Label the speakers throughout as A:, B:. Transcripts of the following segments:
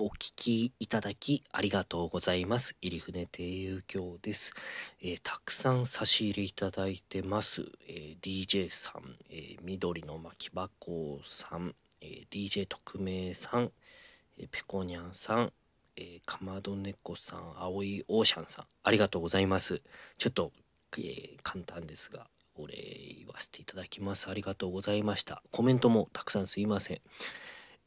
A: お聞きいただきありがとうございます。入船亭遊興です、えーたくさん差し入れいただいてます。えー DJ さん、えー緑の巻箱さん、え DJ 特命さん、えーペコニャンさん、えかまど猫さん、青いオーシャンさん、ありがとうございます。ちょっと、え簡単ですが、お礼言わせていただきます。ありがとうございました。コメントもたくさんすいません。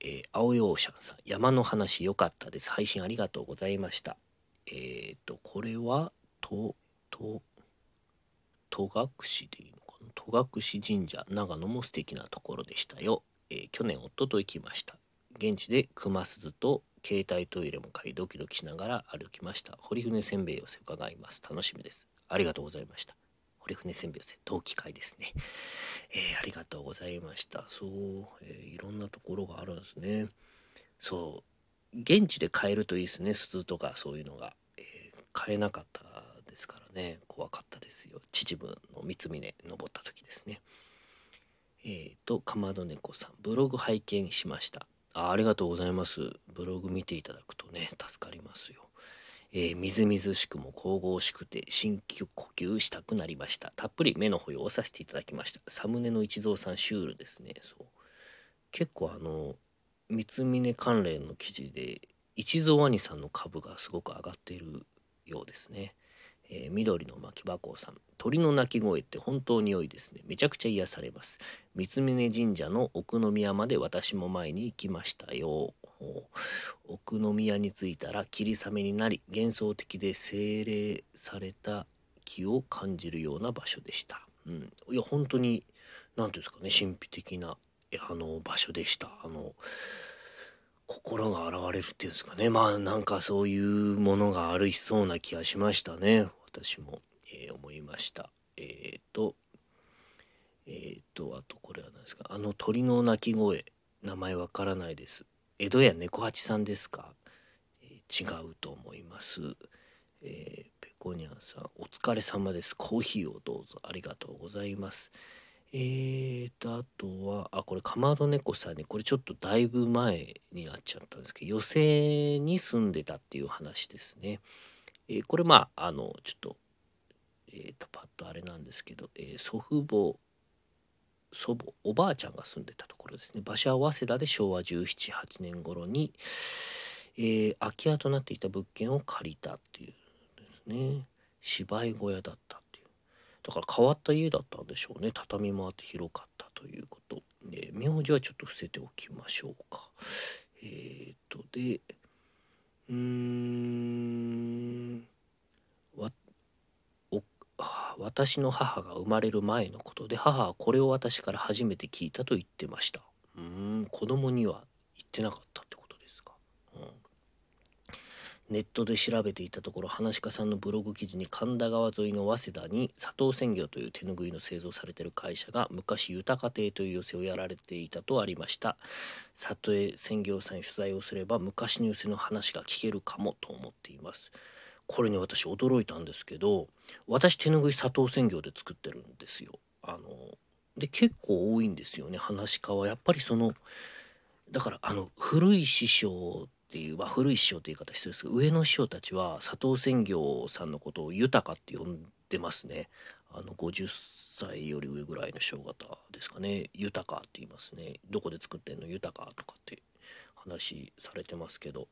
A: えー、青いオーシャンさん、山の話良かったです。配信ありがとうございました。えっ、と、これは、と、と、戸隠でいいのかな？戸隠神社、長野も素敵なところでしたよ。えー去年夫と行きました。現地で熊鈴と携帯トイレも買いドキドキしながら歩きました。堀船せんべい寄せ伺います。楽しみです。ありがとうございました。堀船せんべい寄せ同期会ですね。えーありがとうございました。そう、えーいろんなところがあるんですね。そう、現地で買えるといいですね、鈴とかそういうのが。えー買えなかったですからね、怖かったですよ。秩父の三峰登った時ですね。えっ、と、かまど猫さん、ブログ拝見しました。あありがとうございます。ブログ見ていただくとね、助かりますよ。えーみずみずしくも神々しくて深呼吸したくなりました。たっぷり目の保養をさせていただきました。サムネの一蔵さんシュールですね。そう。結構あの、三峰関連の記事で、一蔵兄さんの株がすごく上がっているようですね。えー緑の巻き箱さん。鳥の鳴き声って本当に良いですね。めちゃくちゃ癒されます。三峯神社の奥宮まで私も前に行きましたよ。奥宮に着いたら霧雨になり幻想的で精霊された気を感じるような場所でした。うん、いや本当に何ていうんですかね神秘的なあの場所でした。あの心が現れるっていうんですかねまあなんかそういうものがありそうな気がしましたね私も、えー思いました。えっ、とえっ、とあとこれは何ですか？あの鳥の鳴き声名前わからないです。江戸屋猫八さんですか、えー違うと思います。えーペコニャンさん、お疲れ様です。コーヒーをどうぞ。ありがとうございます。えーと、あとは、あ、これ、かまど猫さんに、これちょっとだいぶ前になっちゃったんですけど、寄席に住んでたっていう話ですね。えーこれ、まあ、あの、ちょっと、えーと、パッとあれなんですけど、えー祖父母、祖母おばあちゃんが住んでたところですね。場所は早稲田で昭和178年頃に、えー空き家となっていた物件を借りたっていうですね。芝居小屋だった。だから変わった家だったんでしょうね。畳もあって広かったということ。で名字はちょっと伏せておきましょうか。えー、とでうーん私の母が生まれる前のことで母はこれを私から初めて聞いたと言ってました。うーん子供には言ってなかったってことですか、うん、ネットで調べていたところ話し家さんのブログ記事に神田川沿いの早稲田に佐藤鮮魚という手ぬぐいの製造されている会社が昔豊か亭という寄せをやられていたとありました。佐藤鮮魚さんに取材をすれば昔の寄せの話が聞けるかもと思っています。これに私驚いたんですけど私手ぬぐい佐藤鮮魚で作ってるんですよ。あので結構多いんですよね話し家は。やっぱりそのだからあの古い師匠ってていう、まあ、古い師匠という言い方失礼ですけど上の師匠たちは佐藤専業さんのことを豊かって呼んでますね。あの50歳より上ぐらいの師匠方ですかね。豊かって言いますね。どこで作ってんの豊かとかって話されてますけど。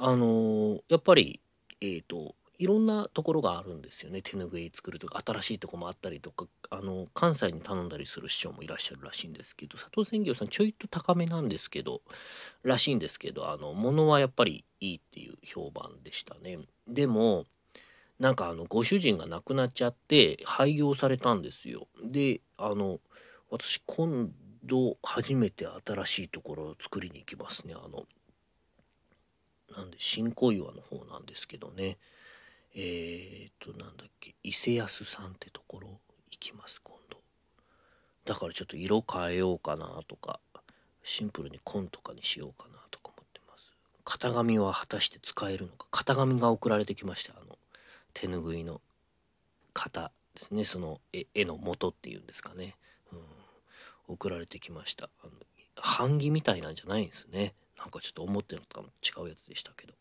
A: あのやっぱりえっ、といろんなところがあるんですよね。手ぬぐい作るとか新しいとこもあったりとかあの関西に頼んだりする師匠もいらっしゃるらしいんですけど佐藤鮮魚さんちょいと高めなんですけどらしいんですけどあの物はやっぱりいいっていう評判でしたね。でもなんかあのご主人が亡くなっちゃって廃業されたんですよ。であの私今度初めて新しいところを作りに行きますね。あのなんで新小岩の方なんですけどね。えー、となんだっけ伊勢安さんってところ行きます今度。だからちょっと色変えようかなとかシンプルに紺とかにしようかなとか思ってます。型紙は果たして使えるのか。型紙が送られてきました。あの手ぬぐいの型ですね。その絵絵の元っていうんですかね、うん、送られてきました。あの版木みたいなんじゃないんですね。なんかちょっと思ってるのと違うやつでしたけど。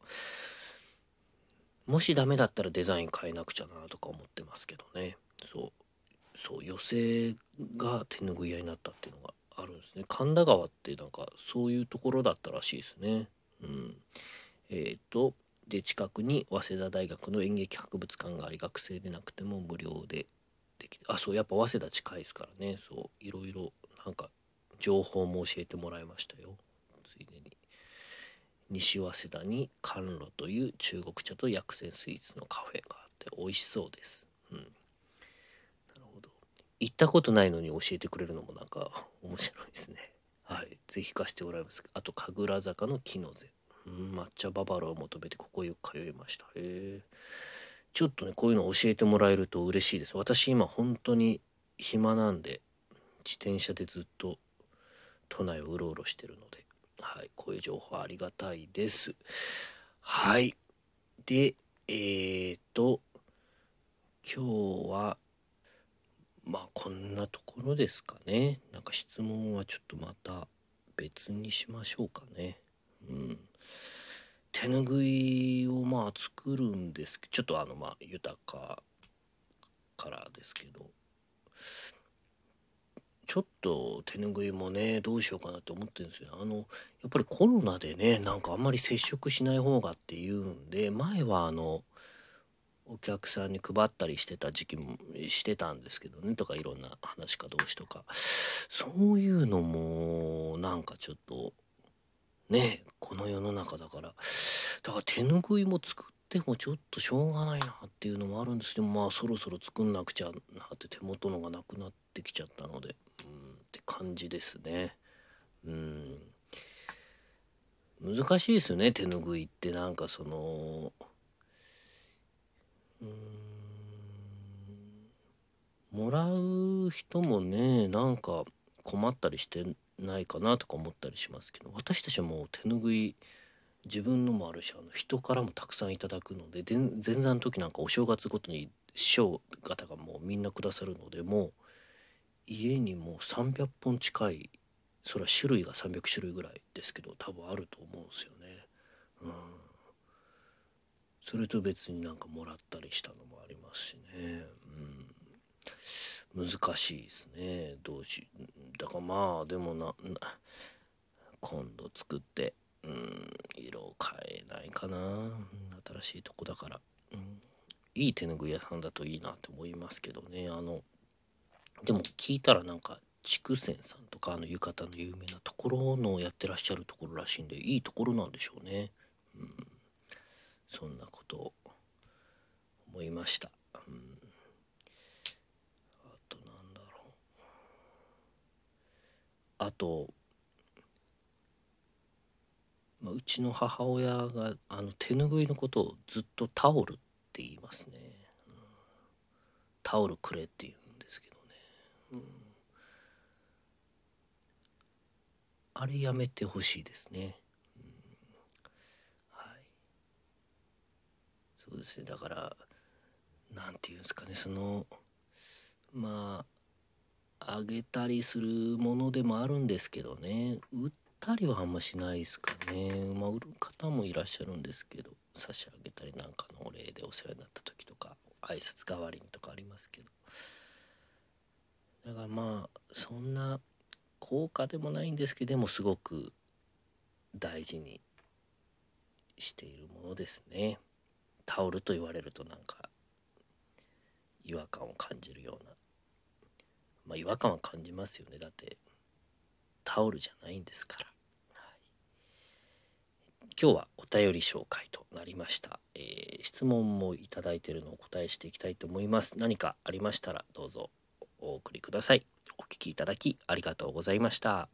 A: もしダメだったらデザイン変えなくちゃなとか思ってますけどね。そう。そう寄せが手ぬぐい屋になったっていうのがあるんですね。神田川ってなんかそういうところだったらしいですね。うん。えっ、ー、とで近くに早稲田大学の演劇博物館があり学生でなくても無料でできてあそうやっぱ早稲田近いですからね。そういろいろなんか情報も教えてもらいましたよ。ついでに。西早稲田に甘露という中国茶と薬膳スイーツのカフェがあって美味しそうです。うん。なるほど。行ったことないのに教えてくれるのもなんか 面白いですね。はい。是非貸してもらいます。あと神楽坂の木の瀬うん抹茶ババロを求めてここよく通いました。へえちょっとねこういうの教えてもらえると嬉しいです。私今本当に暇なんで自転車でずっと都内をうろうろしてるので。はいこういう情報ありがたいです。はい。でえーと今日はまあこんなところですかね。なんか質問はちょっとまた別にしましょうかね。うん。手ぬぐいをまあ作るんですけどちょっとあのまあ豊かからですけど。ちょっと手ぬぐいもねどうしようかなって思ってるんですよあのやっぱりコロナでねなんかあんまり接触しない方がっていうんで前はあのお客さんに配ったりしてた時期もしてたんですけどねとかいろんな話か同士とか。そういうのもなんかちょっとねこの世の中だから。だから手ぬぐいも作っってもちょっとしょうがないなっていうのもあるんです。けどまあそろそろ作んなくちゃなって手元のがなくなってきちゃったので。うん。って感じですね。うん。難しいですよね手ぬぐいってなんかその。うん。もらう人もねなんか困ったりしてないかなとか思ったりしますけど。私たちはもう手ぬぐい自分のもあるしあの人からもたくさんいただくので前座の時なんかお正月ごとに師匠方がもうみんなくださるのでもう家にもう300本近いそれは種類が300種類ぐらいですけど多分あると思うんですよね。うんそれと別になんかもらったりしたのもありますしね。うん、難しいですね。どうしだからまあでもな今度作ってうんないかな新しいとこだから、うん、いい手ぬぐい屋さんだといいなって思いますけどねあのでも聞いたらなんか筑前さんとかあの浴衣の有名なところのやってらっしゃるところらしいんでいいところなんでしょうね。うん、そんなことを思いました。うん、あとなんだろう。あと、まあ、うちの母親があの手ぬぐいのことをずっとタオルって言いますね。うん、タオルくれって言うんですけどね。うん。あれやめてほしいですね、うん、はい。そうですね。だから何て言うんですかね。そのまああげたりするものでもあるんですけどね。売ったりはあんましないですかね。まあ売る方もいらっしゃるんですけど差し上げたりなんかのお礼でお世話になった時とか挨拶代わりにとかありますけど。だからまあそんな高価でもないんですけどでもすごく大事にしているものですね。タオルと言われるとなんか違和感を感じるような。まあ違和感は感じますよね。だってタオルじゃないんですから、はい、今日はお便り紹介となりました、えー、質問もいただいているのをお答えしていきたいと思います。何かありましたらどうぞお送りください。お聞きいただきありがとうございました。